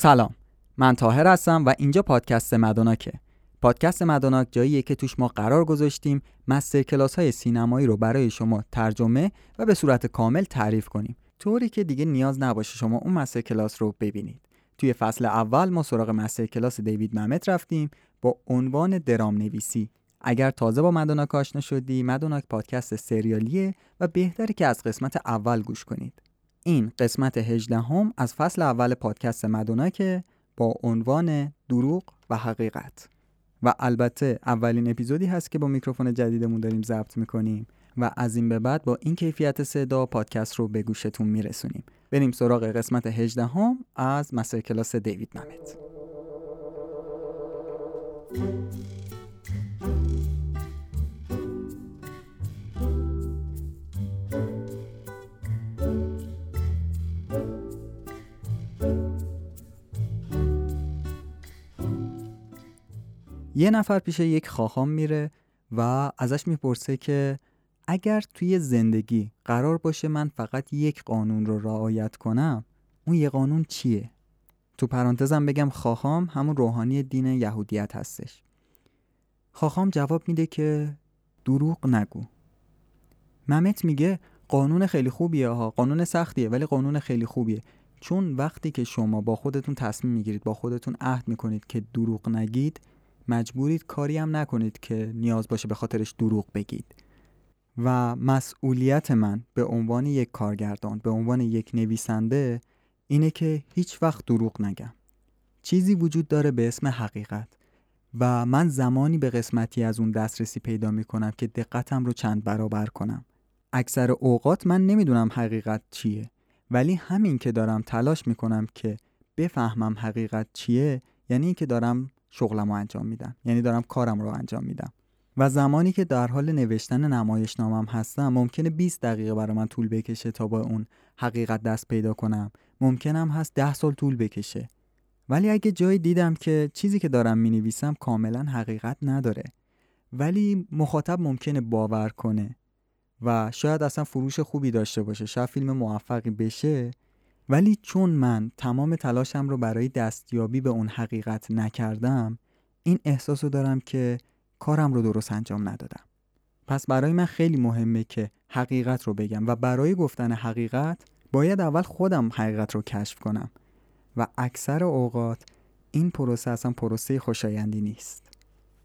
سلام من تاهر هستم و اینجا پادکست مدوناکه. پادکست مدوناک جاییه که توش ما قرار گذاشتیم مستر کلاس های سینمایی رو برای شما ترجمه و به صورت کامل تعریف کنیم. طوری که دیگه نیاز نباشه شما اون مستر کلاس رو ببینید. توی فصل اول ما سراغ مستر کلاس دیوید ممت رفتیم با عنوان درام نویسی اگر تازه با مدوناک آشنا شدی مدوناک پادکست سریالیه و بهتره که از قسمت اول گوش کنید. این قسمت 18 هم از فصل اول پادکست مدوناکه با عنوان دروغ و حقیقت. و البته اولین اپیزودی هست که با میکروفون جدیدمون داریم ضبط می‌کنیم و از این به بعد با این کیفیت صدا پادکست رو به گوشتون میرسونیم. بریم سراغ قسمت 18 هم از مستر کلاس دیوید ممت. یه نفر پیش یک خواهان میره و ازش می‌پرسه که اگر توی زندگی قرار باشه من فقط یک قانون رو رعایت کنم اون یه قانون چیه؟ تو پرانتزم بگم خواهام همون روحانی دین یهودیت هستش. خواهام جواب میده که دروغ نگو. ممت میگه قانون خیلی خوبیه ها قانون سختیه ولی قانون خیلی خوبیه. چون وقتی که شما با خودتون تصمیم می‌گیرید با خودتون عهد می‌کنید که دروغ نگید مجبورید کاری هم نکنید که نیاز باشه به خاطرش دروغ بگید. و مسئولیت من به عنوان یک کارگردان به عنوان یک نویسنده اینه که هیچ وقت دروغ نگم. چیزی وجود داره به اسم حقیقت و من زمانی به قسمتی از اون دسترسی پیدا می کنم که دقتم رو چند برابر کنم. اکثر اوقات من نمی‌دونم حقیقت چیه ولی همین که دارم تلاش می کنم که بفهمم حقیقت چیه یعنی که دارم شغلم انجام میدم. یعنی دارم کارم رو انجام میدم. و زمانی که در حال نوشتن نمایشنامم هستم ممکنه 20 دقیقه برای من طول بکشه تا با اون حقیقت دست پیدا کنم. ممکنم هست 10 سال طول بکشه. ولی اگه جایی دیدم که چیزی که دارم می نویسم کاملا حقیقت نداره. ولی مخاطب ممکنه باور کنه و شاید اصلا فروش خوبی داشته باشه شاید فیلم موفقی بشه ولی چون من تمام تلاشم رو برای دستیابی به اون حقیقت نکردم این احساس رو دارم که کارم رو درست انجام ندادم. پس برای من خیلی مهمه که حقیقت رو بگم و برای گفتن حقیقت باید اول خودم حقیقت رو کشف کنم و اکثر اوقات این پروسه اصلا پروسه خوشایندی نیست.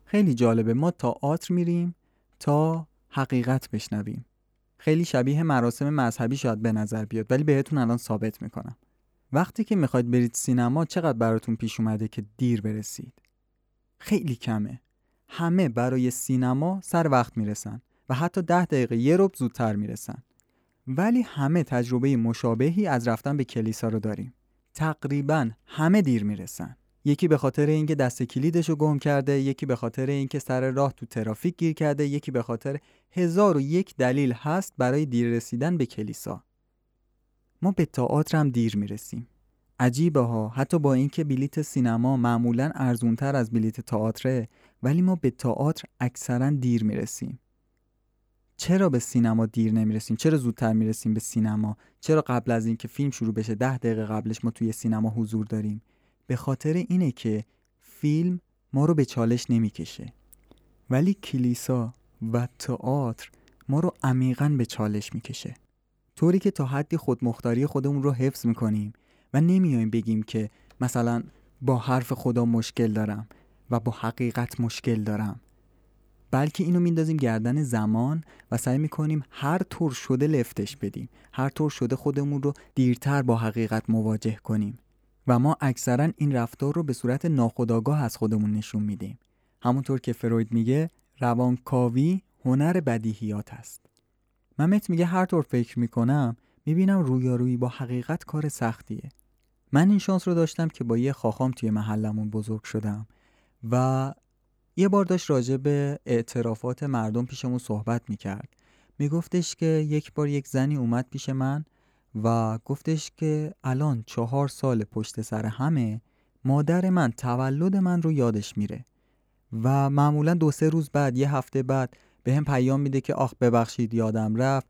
خیلی جالبه ما تا آتر میریم تا حقیقت بشنویم. خیلی شبیه مراسم مذهبی شاید به نظر بیاد ولی بهتون الان ثابت می‌کنم. وقتی که می‌خواید برید سینما چقدر براتون پیش اومده که دیر برسید؟ خیلی کمه. همه برای سینما سر وقت می‌رسن و حتی ده دقیقه یه رب زودتر می‌رسن. ولی همه تجربه مشابهی از رفتن به کلیسا رو داریم. تقریبا همه دیر می‌رسن. یکی به خاطر اینکه دست کلیدش رو گم کرده یکی به خاطر اینکه سر راه تو ترافیک گیر کرده یکی به خاطر هزار و یک دلیل هست برای دیر رسیدن به کلیسا. ما به تئاتر هم دیر می‌رسیم. عجیبه ها حتی با اینکه بلیت سینما معمولا ارزونتر از بلیت تئاتره ولی ما به تئاتر اکثرا دیر می‌رسیم. چرا به سینما دیر نمی‌رسیم؟ چرا زودتر می‌رسیم به سینما؟ چرا قبل از اینکه فیلم شروع بشه ده دقیقه قبلش ما توی سینما حضور داریم؟ به خاطر اینه که فیلم ما رو به چالش نمی‌کشه. ولی کلیسا و تئاتر ما رو عمیقا به چالش می‌کشه. طوری که تا حدی خودمختاری خودمون رو حفظ می‌کنیم و نمیایم بگیم که مثلا با حرف خدا مشکل دارم و با حقیقت مشکل دارم. بلکه اینو میندازیم گردن زمان و سعی می‌کنیم هر طور شده لفتش بدیم. هر طور شده خودمون رو دیرتر با حقیقت مواجه کنیم. و ما اکثرا این رفتار رو به صورت ناخودآگاه از خودمون نشون میدیم. همونطور که فروید میگه روانکاوی هنر بدیهیات است. ممت میگه هر طور فکر می‌کنم می‌بینم رویارویی با حقیقت کار سختیه. من این شانس رو داشتم که با یه خاخام توی محلمون بزرگ شدم و یه بار داشت راجع به اعترافات مردم پیشمون صحبت می‌کرد. میگفتش که یک بار یک زنی اومد پیش من و گفتش که الان چهار سال پشت سر همه مادر من تولد من رو یادش میره و معمولا دو سه روز بعد یه هفته بعد به هم پیام میده که آخ ببخشید یادم رفت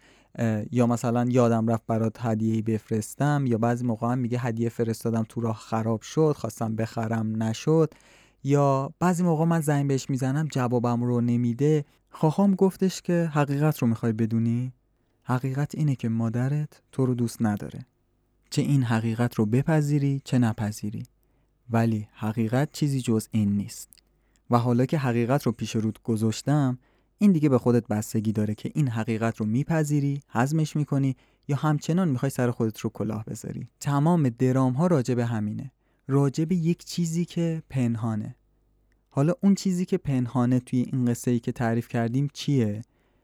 یا مثلا یادم رفت برات هدیه بفرستم یا بعضی موقع هم میگه هدیه فرستادم تو راه خراب شد خواستم بخرم نشد یا بعضی موقع من زنگ بهش می‌زنم جوابم رو نمیده. خواهام گفتش که حقیقت رو می‌خوای بدونی؟ حقیقت اینه که مادرت تو رو دوست نداره. چه این حقیقت رو بپذیری چه نپذیری. ولی حقیقت چیزی جز این نیست. و حالا که حقیقت رو پیش رود گذاشتم این دیگه به خودت بستگی داره که این حقیقت رو میپذیری هضمش می‌کنی یا همچنان می‌خوای سر خودت رو کلاه بذاری. تمام درام ها به همینه. راجع به یک چیزی که پنهانه. حالا اون چیزی که پنهانه توی این قصه ای که تعریف کردیم چیه؟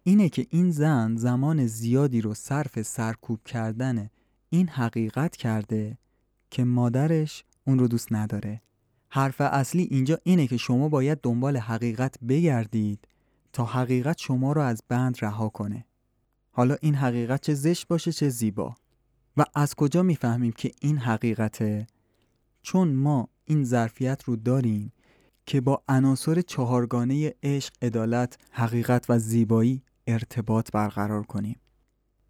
اینه که این زن زمان زیادی رو صرف سرکوب کردن این حقیقت کرده که مادرش اون رو دوست نداره. حرف اصلی اینجا اینه که شما باید دنبال حقیقت بگردید تا حقیقت شما رو از بند رها کنه. حالا این حقیقت چه زشت باشه چه زیبا. و از کجا می‌فهمیم که این حقیقته؟ چون ما این ظرفیت رو داریم که با عناصر چهارگانه عشق، عدالت، حقیقت و زیبایی ارتباط برقرار کنیم.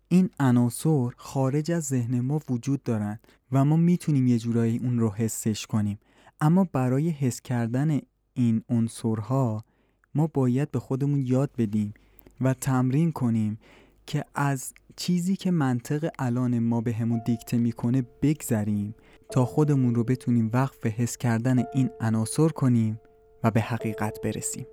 این عناصر خارج از ذهن ما وجود دارند و ما می‌تونیم یه جورایی اون رو حسش کنیم. اما برای حس کردن این عنصرها ما باید به خودمون یاد بدیم و تمرین کنیم که از چیزی که منطق الان ما به همون دیکته می‌کنه بگذریم تا خودمون رو بتونیم وقف حس کردن این عناصر کنیم و به حقیقت برسیم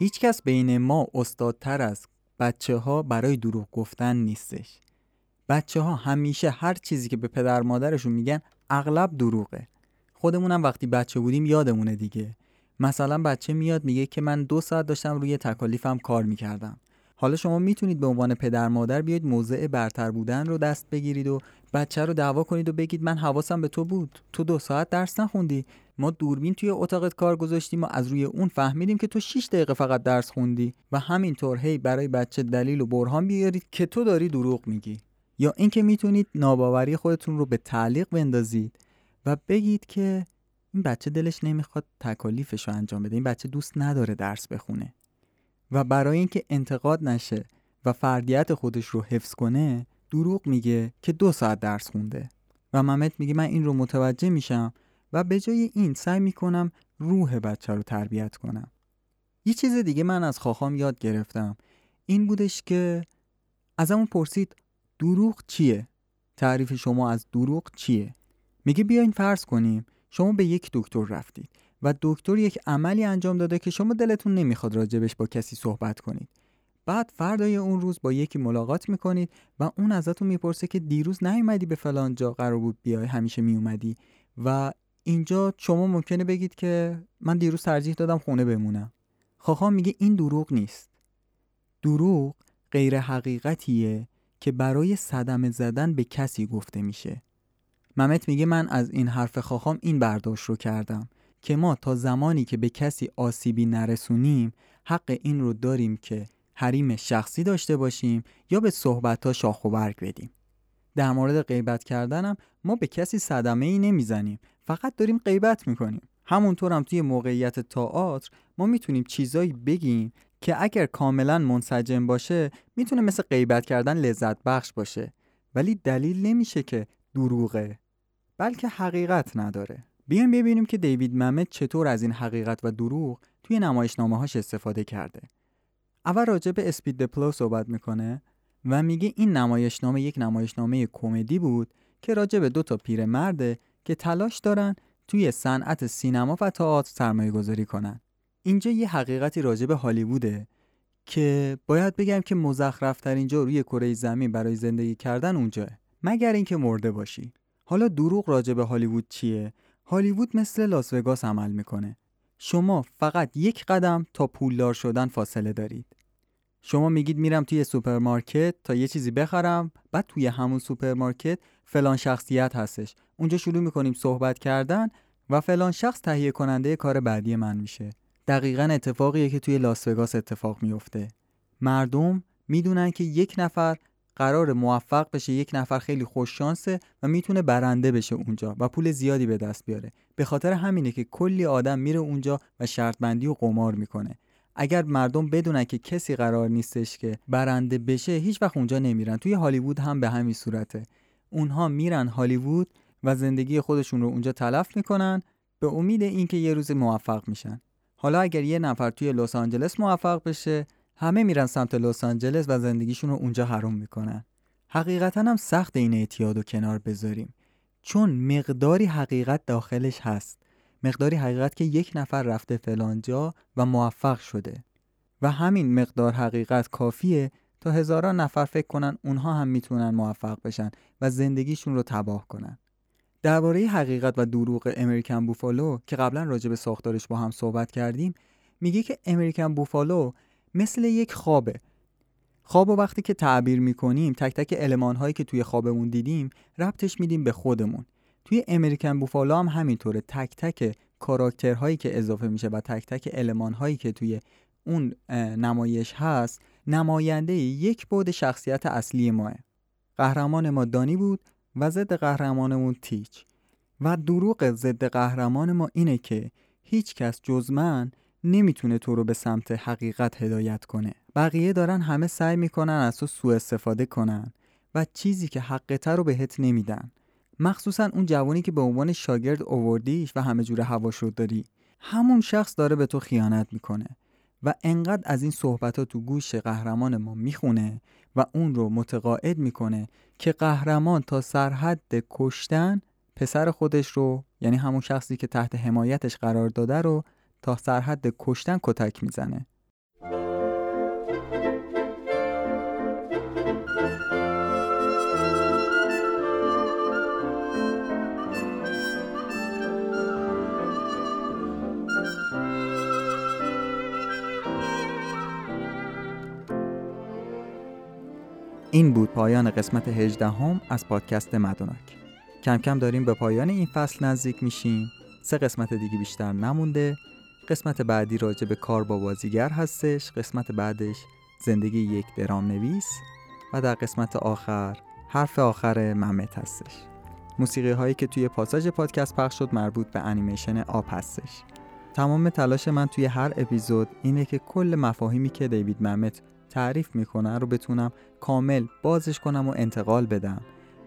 هیچکس بین ما استادتر از بچه ها برای دروغ گفتن نیستش. بچه ها همیشه هر چیزی که به پدر مادرشون میگن اغلب دروغه. خودمونم وقتی بچه بودیم یادمونه دیگه. مثلا بچه میاد میگه که من دو ساعت داشتم روی تکالیفم کار می‌کردم. حالا شما می‌تونید به عنوان پدر مادر بیاید موضع برتر بودن رو دست بگیرید و بچه رو دعوا کنید و بگید من حواسم به تو بود. تو دو ساعت درس نخوندی. ما دوربین توی اتاقت کار گذاشتیم و از روی اون فهمیدیم که تو 6 دقیقه فقط درس خوندی و همینطور هی برای بچه دلیل و برهان بیارید که تو داری دروغ میگی. یا اینکه می‌تونید ناباوری خودتون رو به تعلیق بندازید و بگید که این بچه دلش نمی‌خواد تکالیفش رو انجام بده. این بچه دوست نداره درس بخونه. و برای اینکه انتقاد نشه و فردیت خودش رو حفظ کنه دروغ میگه که دو ساعت درس خونده. و ممت میگه من این رو متوجه میشم و به جای این سعی می‌کنم روح بچه رو تربیت کنم یه چیز دیگه من از خواخام یاد گرفتم این بودش که ازمون پرسید دروغ چیه؟ تعریف شما از دروغ چیه؟ میگه بیاین فرض کنیم شما به یک دکتر رفتید و دکتر یک عملی انجام داده که شما دلتون نمی‌خواد راجبش با کسی صحبت کنید بعد فردای اون روز با یکی ملاقات می‌کنید و اون ازتون می‌پرسه که دیروز نیومدی به فلان جا قرار بود بیای همیشه میومدی و اینجا شما ممکنه بگید که من دیروز ترجیح دادم خونه بمونم. خواهان میگه این دروغ نیست. دروغ غیر حقیقتیه که برای صدمه زدن به کسی گفته میشه. ممت میگه من از این حرف خواهام این برداشت رو کردم که ما تا زمانی که به کسی آسیبی نرسونیم حق این رو داریم که حریم شخصی داشته باشیم یا به صحبت ها شاخ و برگ بدیم. در مورد غیبت کردنم ما به کسی صدمه ای نمی‌زنیم. فقط داریم غیبت می‌کنیم. همونطور هم توی موقعیت تئاتر ما می‌تونیم چیزایی بگیم که اگر کاملا منسجم باشه می‌تونه مثل غیبت کردن لذت بخش باشه. ولی دلیل نمیشه که دروغه بلکه حقیقت نداره. بیایم ببینیم که دیوید ممت چطور از این حقیقت و دروغ توی نمایشنامه هاش استفاده کرده. اول راجع به اسپید دپلو صحبت می‌کنه و میگه این نمایشنامه یک نمایشنامه کمدی بود که راجع به دو تا پیرمرده که تلاش دارن توی صنعت سینما و تئاتر سرمایه گذاری کنن. اینجا یه حقیقتی راجع به هالیووده که باید بگم که مزخرفترین جا روی کره زمین برای زندگی کردن اونجاه مگر اینکه مرده باشی. حالا دروغ راجع به هالیوود چیه؟ هالیوود مثل لاس وگاس عمل می‌کنه. شما فقط یک قدم تا پولدار شدن فاصله دارید. شما میگید میرم توی سوپرمارکت تا یه چیزی بخرم بعد توی همون سوپرمارکت فلان شخصیت هستش. اونجا شروع می‌کنیم صحبت کردن و فلان شخص تهیه کننده کار بعدی من میشه. دقیقا اتفاقیه که توی لاس وگاس اتفاق میفته مردم می‌دونن که یک نفر قرار موفق بشه یک نفر خیلی خوش شانسه و می‌تونه برنده بشه اونجا و پول زیادی به دست بیاره. به خاطر همینه که کلی آدم میره اونجا و شرط بندی و قمار می‌کنه. اگر مردم بدونن که کسی قرار نیستش که برنده بشه هیچ وقت اونجا نمیرن. توی هالیوود هم به همین صورته. اونها میرن هالیوود و زندگی خودشون رو اونجا تلف می‌کنن به امید اینکه یه روز موفق میشن. حالا اگر یه نفر توی لس آنجلس موفق بشه همه میرن سمت لس آنجلس و زندگیشون رو اونجا حروم می‌کنن. حقیقتا هم سخت این اعتیاد و کنار بذاریم. چون مقداری حقیقت داخلش هست. مقداری حقیقت که یک نفر رفته فلانجا و موفق شده. و همین مقدار حقیقت کافیه تا هزاران نفر فکر کنن اونها هم می‌تونن موفق بشن و زندگیشون رو تباه کنن. درباره حقیقت و دروغ امریکن بوفالو که قبلا راجع به ساختارش با هم صحبت کردیم میگه که امریکن بوفالو مثل یک خوابه. خواب وقتی که تعبیر می‌کنیم تک تک علمان هایی که توی خوابمون دیدیم ربطش میدیم به خودمون. توی امریکن بوفالو هم همینطوره. تک تک کاراکترهایی که اضافه میشه و تک تک علمان هایی که توی اون نمایش هست نماینده یک بود شخصیت اصلی ماه. قهرمان ما دانی بود و ضد قهرمانمون تیچ. و دروغ ضد قهرمان ما اینه که هیچ کس جز من نمی‌تونه تو رو به سمت حقیقت هدایت کنه. بقیه دارن همه سعی می‌کنن از تو سوء استفاده کنن و چیزی که حقته رو بهت نمیدن. مخصوصا اون جوانی که به عنوان شاگرد اووردیش و همه جور هواش رو داری. همون شخص داره به تو خیانت می‌کنه. و انقدر از این صحبت ها تو گوش قهرمان ما می‌خونه و اون رو متقاعد می‌کنه که قهرمان تا سرحد کشتن پسر خودش رو یعنی همون شخصی که تحت حمایتش قرار داده رو تا سرحد کشتن کتک می‌زنه. این بود پایان قسمت 18 هم از پادکست مدونک کم کم داریم به پایان این فصل نزدیک میشیم. سه قسمت دیگه بیشتر نمونده. قسمت بعدی راجع به کار با بازیگر هستش. قسمت بعدش زندگی یک درام نویس و در قسمت آخر حرف آخر ممت هستش. موسیقی هایی که توی پاساژ پادکست پخش شد مربوط به انیمیشن آب هستش. تمام تلاش من توی هر اپیزود اینه که کل مفاهیمی که دیوید ممت تعریف می‌کنه رو بتونم کامل بازش کنم و انتقال بدم.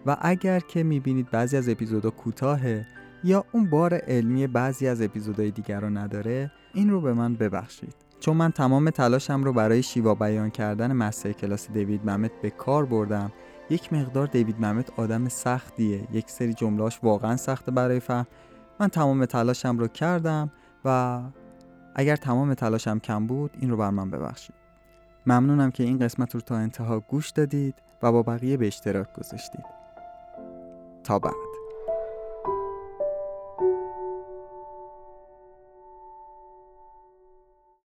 و اگر که می‌بینید بعضی از اپیزودها کوتاهه یا اون بار علمی بعضی از اپیزودهای دیگر رو نداره این رو به من ببخشید. چون من تمام تلاشم رو برای شیوا بیان کردن مسئله کلاس دیوید ممت به کار بردم یک مقدار دیوید ممت آدم سختیه. یک سری جملاش واقعا سخته برای فهم. من تمام تلاشم رو کردم و اگر تمام تلاشم کم بود این رو بر من ببخشید. ممنونم که این قسمت رو تا انتها گوش دادید و با بقیه به اشتراک گذاشتید. تا بعد.